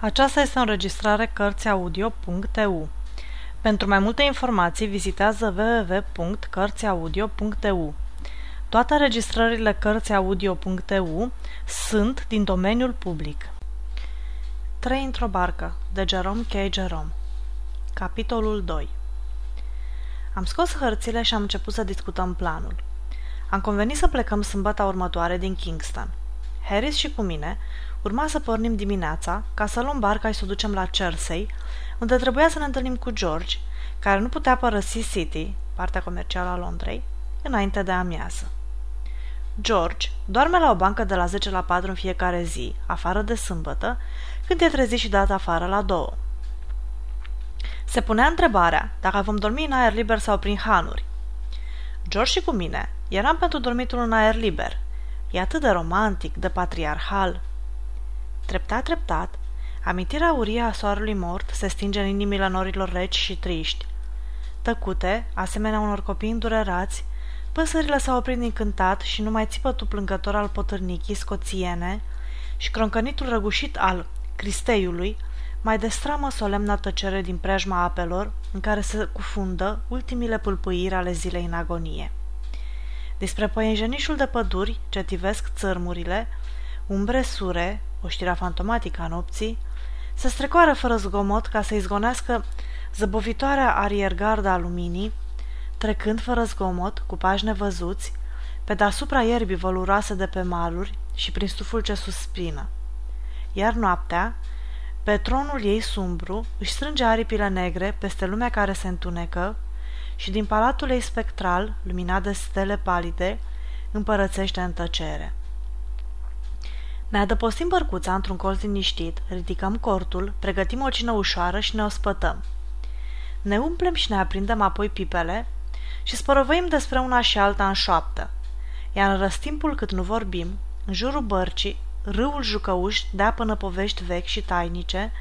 Aceasta este o înregistrare Cărțiaudio.eu. Pentru mai multe informații, vizitează www.cărțiaudio.eu. Toate înregistrările Cărțiaudio.eu sunt din domeniul public. 3 într-o barcă, de Jerome K. Jerome Capitolul 2 Am scos hărțile și am început să discutăm planul. Am convenit să plecăm sâmbătă următoare din Kingston. Harris și cu mine urma să pornim dimineața ca să luăm barca și să o ducem la Chelsea, unde trebuia să ne întâlnim cu George, care nu putea părăsi City, partea comercială a Londrei, înainte de amiază. George doarme la o bancă de la 10 la 4 în fiecare zi, afară de sâmbătă, când e trezit și dat afară la 2. Se punea întrebarea dacă vom dormi în aer liber sau prin hanuri. George și cu mine eram pentru dormitul în aer liber, E atât de romantic, de patriarhal. Treptat, treptat, amintirea urie a soarelui mort se stinge în inimile norilor reci și triști. Tăcute, asemenea unor copii îndurerați, păsările s-au oprit din cântat și numai țipătul plângător al potârnichii scoțiene și croncănitul răgușit al cristeiului mai destramă solemna tăcere din preajma apelor în care se cufundă ultimile pâlpâiri ale zilei în agonie despre păienjenișul de păduri ce tivesc țărmurile, umbre sure, o știrea fantomatică a nopții, se strecoară fără zgomot ca să izgonească zăbovitoarea ariergardă a luminii, trecând fără zgomot, cu pași nevăzuți, pe deasupra ierbii văluroase de pe maluri și prin stuful ce suspină. Iar noaptea, pe tronul ei sumbru, își strânge aripile negre peste lumea care se întunecă, și din palatul ei spectral, luminat de stele palide, împărățește în tăcere. Ne adăpostim bărcuța într-un colț liniștit, ridicăm cortul, pregătim o cină ușoară și ne ospătăm. Ne umplem și ne aprindem apoi pipele și spărăvăim despre una și alta în șoaptă. Iar în răstimpul cât nu vorbim, în jurul bărcii, râul jucăuș dea până povești vechi și tainice,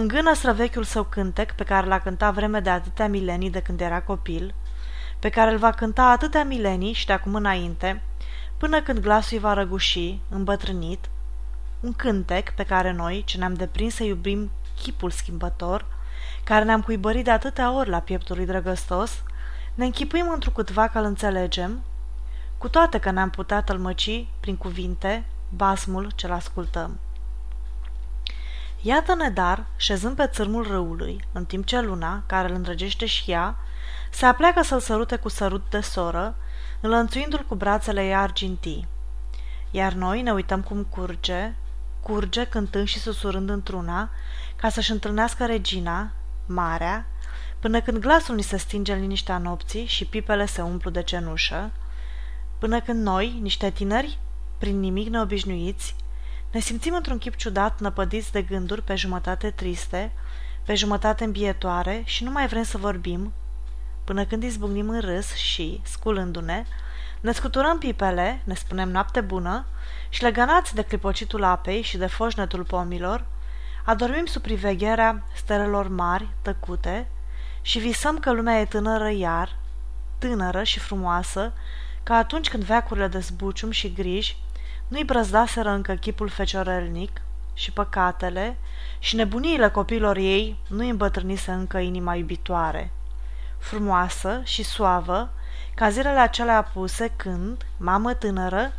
Îngână străvechiul său cântec pe care l-a cântat vreme de atâtea milenii de când era copil, pe care îl va cânta atâtea milenii și de acum înainte, până când glasul îi va răguși, îmbătrânit, un cântec pe care noi, ce ne-am deprins să iubim chipul schimbător, care ne-am cuibărit de atâtea ori la pieptul lui drăgăstos, ne închipuim într câtva că îl înțelegem, cu toate că ne-am putea tălmăci prin cuvinte basmul ce-l ascultăm. Iată-ne dar, șezând pe țărmul râului, în timp ce luna, care îl îndrăgește și ea, se apleacă să-l sărute cu sărut de soră, înlănțuindu-l cu brațele ei argintii. Iar noi ne uităm cum curge, curge cântând și susurând într-una, ca să-și întâlnească regina, marea, până când glasul ni se stinge în liniștea nopții și pipele se umplu de cenușă, până când noi, niște tineri, prin nimic neobișnuiți, ne simțim într-un chip ciudat, năpădiți de gânduri pe jumătate triste, pe jumătate îmbietoare și nu mai vrem să vorbim, până când izbucnim în râs și, sculându-ne, ne scuturăm pipele, ne spunem noapte bună și legănați de clipocitul apei și de foșnetul pomilor, adormim sub privegherea stelelor mari, tăcute, și visăm că lumea e tânără iar, tânără și frumoasă, ca atunci când veacurile de zbucium și griji nu-i brăzdaseră încă chipul feciorelnic și păcatele și nebuniile copilor ei nu-i îmbătrânise încă inima iubitoare. Frumoasă și suavă, ca zilele acelea apuse când, mamă tânără,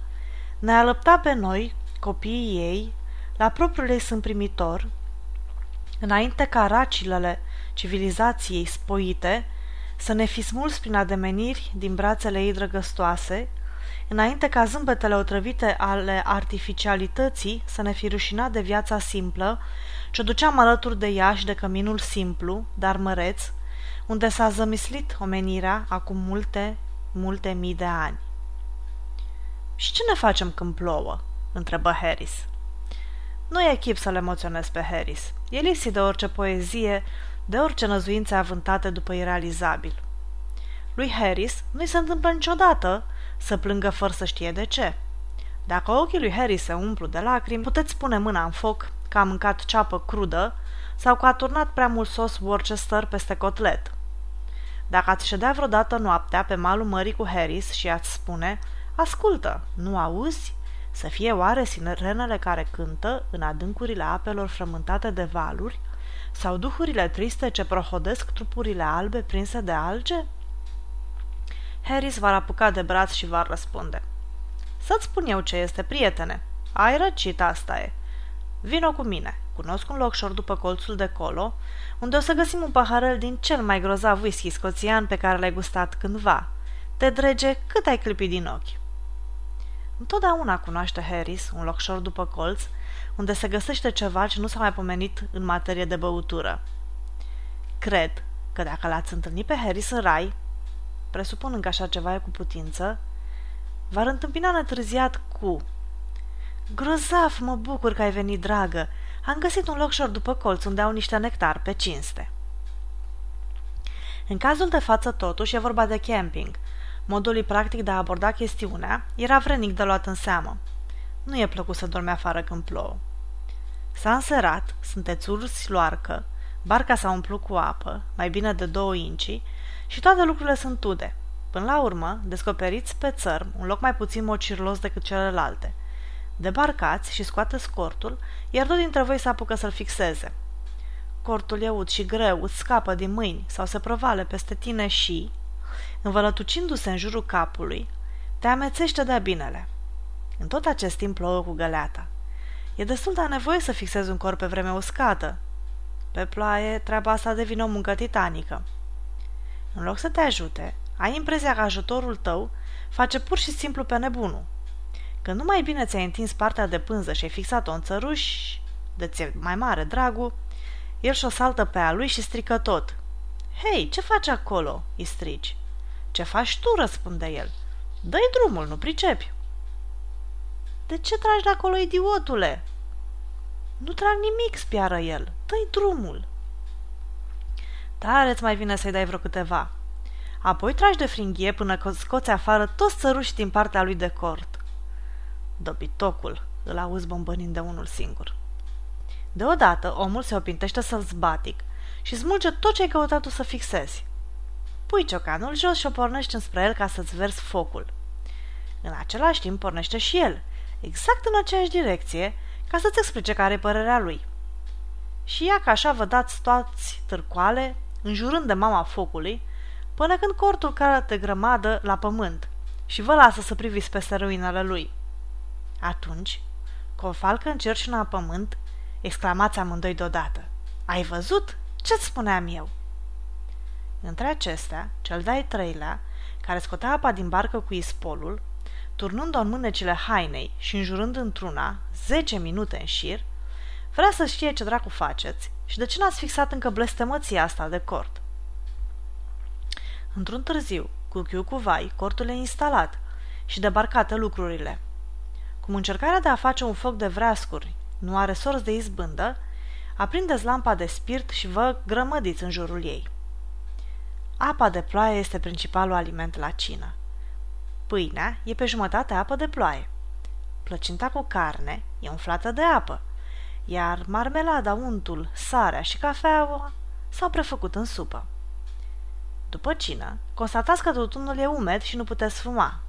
ne alăpta pe noi, copiii ei, la propriul ei sunt primitor, înainte ca racilele civilizației spoite să ne fi smuls prin ademeniri din brațele ei drăgăstoase, înainte ca zâmbetele otrăvite ale artificialității să ne fi rușinat de viața simplă, ce duceam alături de ea și de căminul simplu, dar măreț, unde s-a zămislit omenirea acum multe, multe mii de ani. Și ce ne facem când plouă?" întrebă Harris. Nu e echip să-l emoționez pe Harris. E lipsit de orice poezie, de orice năzuințe avântate după irealizabil. Lui Harris nu-i se întâmplă niciodată să plângă fără să știe de ce. Dacă ochii lui Harry se umplu de lacrimi, puteți pune mâna în foc că a mâncat ceapă crudă sau că a turnat prea mult sos Worcester peste cotlet. Dacă ați ședea vreodată noaptea pe malul mării cu Harris și ați spune Ascultă, nu auzi? Să fie oare sirenele care cântă în adâncurile apelor frământate de valuri? Sau duhurile triste ce prohodesc trupurile albe prinse de alge? Harris va apuca de braț și va răspunde. Să-ți spun eu ce este, prietene. Ai răcit, asta e. Vino cu mine. Cunosc un locșor după colțul de colo, unde o să găsim un paharel din cel mai grozav whisky scoțian pe care l-ai gustat cândva. Te drege cât ai clipit din ochi. Întotdeauna cunoaște Harris un locșor după colț, unde se găsește ceva ce nu s-a mai pomenit în materie de băutură. Cred că dacă l-ați întâlnit pe Harris în rai, presupunând că așa ceva e cu putință, v-ar întâmpina întârziat cu Grozav, mă bucur că ai venit, dragă. Am găsit un locșor după colț unde au niște nectar pe cinste. În cazul de față, totuși, e vorba de camping. Modul practic de a aborda chestiunea era vrenic de luat în seamă. Nu e plăcut să dormi afară când plouă. S-a înserat, sunteți ursi loarcă, barca s-a umplut cu apă, mai bine de două inci, și toate lucrurile sunt tude. Până la urmă, descoperiți pe țărm un loc mai puțin mocirlos decât celelalte. Debarcați și scoateți cortul, iar doi dintre voi se apucă să-l fixeze. Cortul e ud și greu, îți scapă din mâini sau se provale peste tine și, învălătucindu-se în jurul capului, te amețește de binele. În tot acest timp plouă cu găleata. E destul de nevoie să fixezi un corp pe vreme uscată. Pe ploaie, treaba asta devine o muncă titanică. În loc să te ajute, ai impresia că ajutorul tău face pur și simplu pe nebunul. Când nu mai bine ți-ai întins partea de pânză și ai fixat-o în țăruș, de ți mai mare dragul, el și-o saltă pe a lui și strică tot. Hei, ce faci acolo?" îi strigi. Ce faci tu?" răspunde el. Dă-i drumul, nu pricepi." De ce tragi de acolo, idiotule?" Nu trag nimic," spiară el. Dă-i drumul." Tare-ți mai vine să-i dai vreo câteva. Apoi tragi de fringhie până că scoți afară toți țăruși din partea lui de cort. Dobitocul, îl auzi bombănind de unul singur. Deodată, omul se opintește să-l zbatic și smulge tot ce ai căutat tu să fixezi. Pui ciocanul jos și o pornești înspre el ca să-ți verzi focul. În același timp pornește și el, exact în aceeași direcție, ca să-ți explice care e părerea lui. Și ia că așa vă dați toți târcoale, înjurând de mama focului, până când cortul care de grămadă la pământ și vă lasă să priviți peste ruinele lui. Atunci, cu o falcă în cer și în pământ, exclamați amândoi deodată. Ai văzut? Ce-ți spuneam eu? Între acestea, cel de-ai treilea, care scotea apa din barcă cu ispolul, turnând-o în mânecile hainei și înjurând într-una, zece minute în șir, vrea să știe ce dracu faceți și de ce n-ați fixat încă blestemăția asta de cort. Într-un târziu, cu chiu cu vai, cortul e instalat și debarcate lucrurile. Cum încercarea de a face un foc de vreascuri nu are sorți de izbândă, aprindeți lampa de spirit și vă grămădiți în jurul ei. Apa de ploaie este principalul aliment la cină. Pâinea e pe jumătate apă de ploaie. Plăcinta cu carne e umflată de apă, iar marmelada, untul, sarea și cafeaua s-au prefăcut în supă. După cină, constatați că tutunul e umed și nu puteți fuma.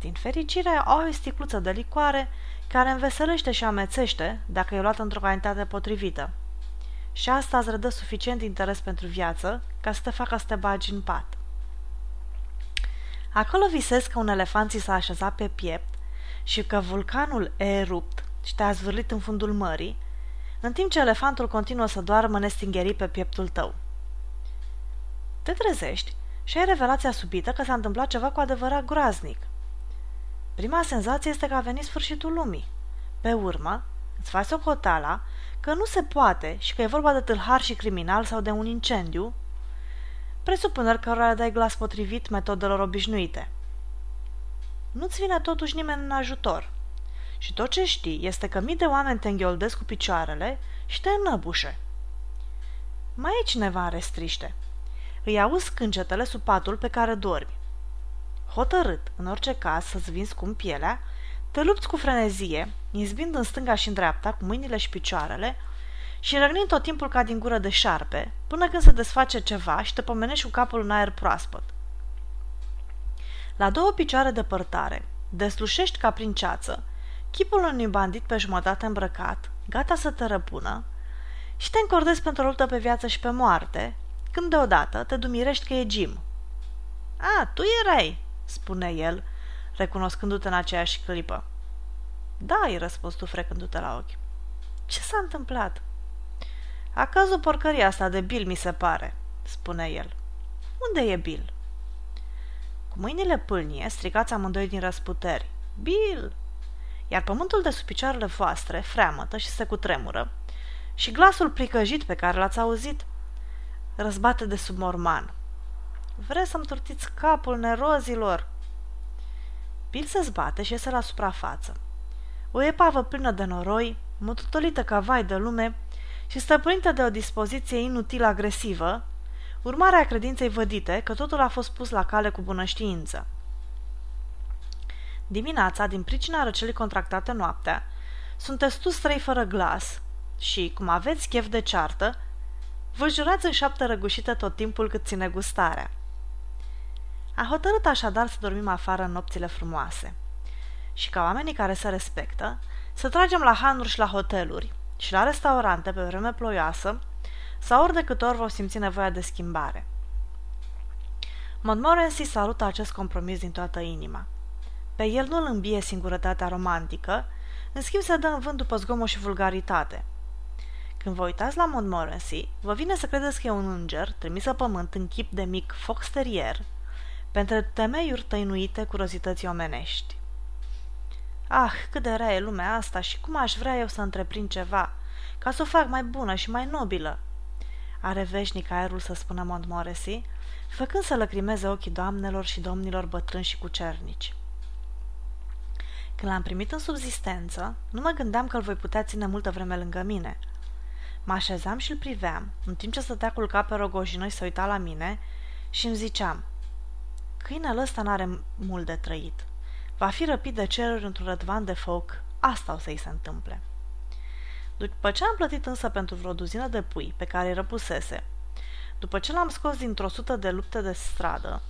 Din fericire, au o sticluță de licoare care înveselește și amețește dacă e luată într-o cantitate potrivită. Și asta îți redă suficient interes pentru viață ca să te facă să te bagi în pat. Acolo visezi că un elefant ți s-a așezat pe piept și că vulcanul e erupt și te-a zvârlit în fundul mării, în timp ce elefantul continuă să doarmă nestingherit pe pieptul tău. Te trezești și ai revelația subită că s-a întâmplat ceva cu adevărat groaznic. Prima senzație este că a venit sfârșitul lumii. Pe urmă, îți faci socotala că nu se poate și că e vorba de tâlhar și criminal sau de un incendiu, presupuneri cărora dai glas potrivit metodelor obișnuite. Nu-ți vine totuși nimeni în ajutor. Și tot ce știi este că mii de oameni te îngheoldesc cu picioarele și te înăbușe. Mai e cineva în restriște. Îi auzi câncetele sub patul pe care dormi. Hotărât, în orice caz, să-ți vinzi cum pielea, te lupți cu frenezie, izbind în stânga și în dreapta, cu mâinile și picioarele, și răgnind tot timpul ca din gură de șarpe, până când se desface ceva și te pomenești cu capul în aer proaspăt. La două picioare de părtare, deslușești ca prin ceață chipul unui bandit pe jumătate îmbrăcat, gata să te răpună, și te încordezi pentru o luptă pe viață și pe moarte, când deodată te dumirești că e Jim. A, tu erai, spune el, recunoscându-te în aceeași clipă. Da, îi răspuns tu frecându-te la ochi. Ce s-a întâmplat? A căzut porcăria asta de Bill, mi se pare, spune el. Unde e Bill? Cu mâinile pâlnie, strigați amândoi din răsputeri. Bill! Iar pământul de sub picioarele voastre freamătă și se cutremură. Și glasul pricăjit pe care l-ați auzit răzbate de sub morman. Vreți să-mi turtiți capul nerozilor? Bill se zbate și iese la suprafață. O epavă plină de noroi, mututolită ca vai de lume și stăpânită de o dispoziție inutil agresivă, urmarea credinței vădite că totul a fost pus la cale cu bună știință. Dimineața, din pricina răcelii contractate noaptea, sunteți tu trei fără glas și, cum aveți chef de ceartă, vă jurați în șapte răgușită tot timpul cât ține gustarea. A hotărât așadar să dormim afară în nopțile frumoase. Și ca oamenii care se respectă, să tragem la hanuri și la hoteluri și la restaurante pe vreme ploioasă sau ori de câte ori vom simți nevoia de schimbare. Montmorency salută acest compromis din toată inima. Pe el nu îl îmbie singurătatea romantică, în schimb se dă în vânt după zgomot și vulgaritate. Când vă uitați la Montmorency, vă vine să credeți că e un înger trimis pe pământ în chip de mic fox terrier, pentru temeiuri tăinuite curozității omenești. Ah, cât de rea e lumea asta și cum aș vrea eu să întreprind ceva, ca să o fac mai bună și mai nobilă. Are veșnic aerul să spună Montmorency, făcând să lăcrimeze ochii doamnelor și domnilor bătrâni și cucernici. Când l-am primit în subzistență, nu mă gândeam că îl voi putea ține multă vreme lângă mine. Mă așezam și îl priveam, în timp ce stătea culcat pe rogojină și se uita la mine, și îmi ziceam, câinele ăsta n-are mult de trăit. Va fi răpit de ceruri într-un rădvan de foc, asta o să-i se întâmple. După ce am plătit însă pentru vreo duzină de pui pe care îi răpusese, după ce l-am scos dintr-o sută de lupte de stradă,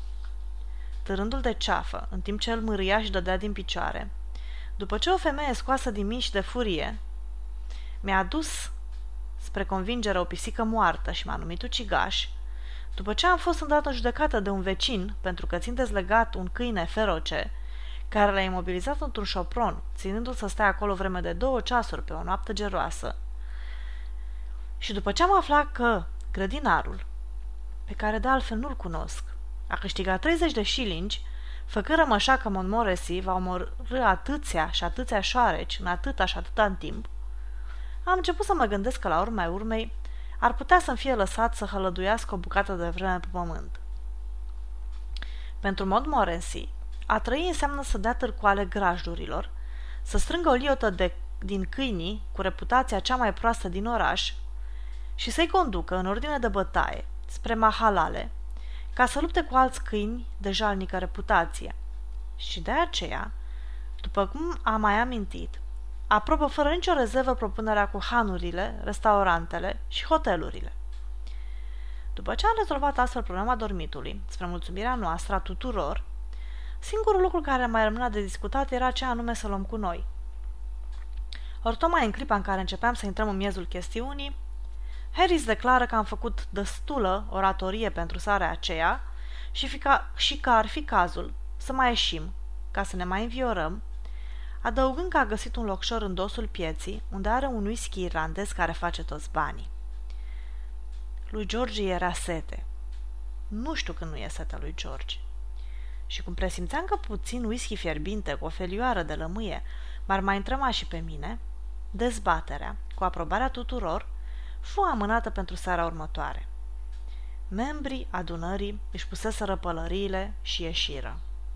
târându-l de ceafă, în timp ce el mâria și dădea din picioare, după ce o femeie scoasă din mici de furie mi-a adus spre convingere o pisică moartă și m-a numit ucigaș, după ce am fost îndată judecată de un vecin pentru că țin dezlegat un câine feroce, care l-a imobilizat într-un șopron, ținându-l să stea acolo vreme de două ceasuri pe o noapte geroasă. Și după ce am aflat că grădinarul, pe care de altfel nu-l cunosc, a câștigat 30 de șilingi, făcând așa că Montmorency va omorâ atâția și atâția șoareci în atâta și atâta în timp, am început să mă gândesc că la urma urmei ar putea să-mi fie lăsat să hălăduiască o bucată de vreme pe pământ. Pentru Montmorency, a trăi înseamnă să dea târcoale grajdurilor, să strângă o liotă de, din câinii cu reputația cea mai proastă din oraș și să-i conducă în ordine de bătaie spre mahalale, ca să lupte cu alți câini de jalnică reputație. Și de aceea, după cum am mai amintit, aprobă fără nicio rezervă propunerea cu hanurile, restaurantele și hotelurile. După ce am rezolvat astfel problema dormitului, spre mulțumirea noastră a tuturor, singurul lucru care mai rămânea de discutat era ce anume să luăm cu noi. Ori tocmai în clipa în care începeam să intrăm în miezul chestiunii, Harris declară că am făcut destulă oratorie pentru sarea aceea și, fica, și că ar fi cazul să mai ieșim, ca să ne mai înviorăm, adăugând că a găsit un locșor în dosul pieții, unde are un whisky irlandez care face toți banii. Lui George era sete. Nu știu când nu e setea lui George. Și cum presimțeam că puțin whisky fierbinte cu o felioară de lămâie m-ar mai întrăma și pe mine, dezbaterea, cu aprobarea tuturor, fu amânată pentru seara următoare. Membrii adunării își puseseră pălăriile și ieșiră.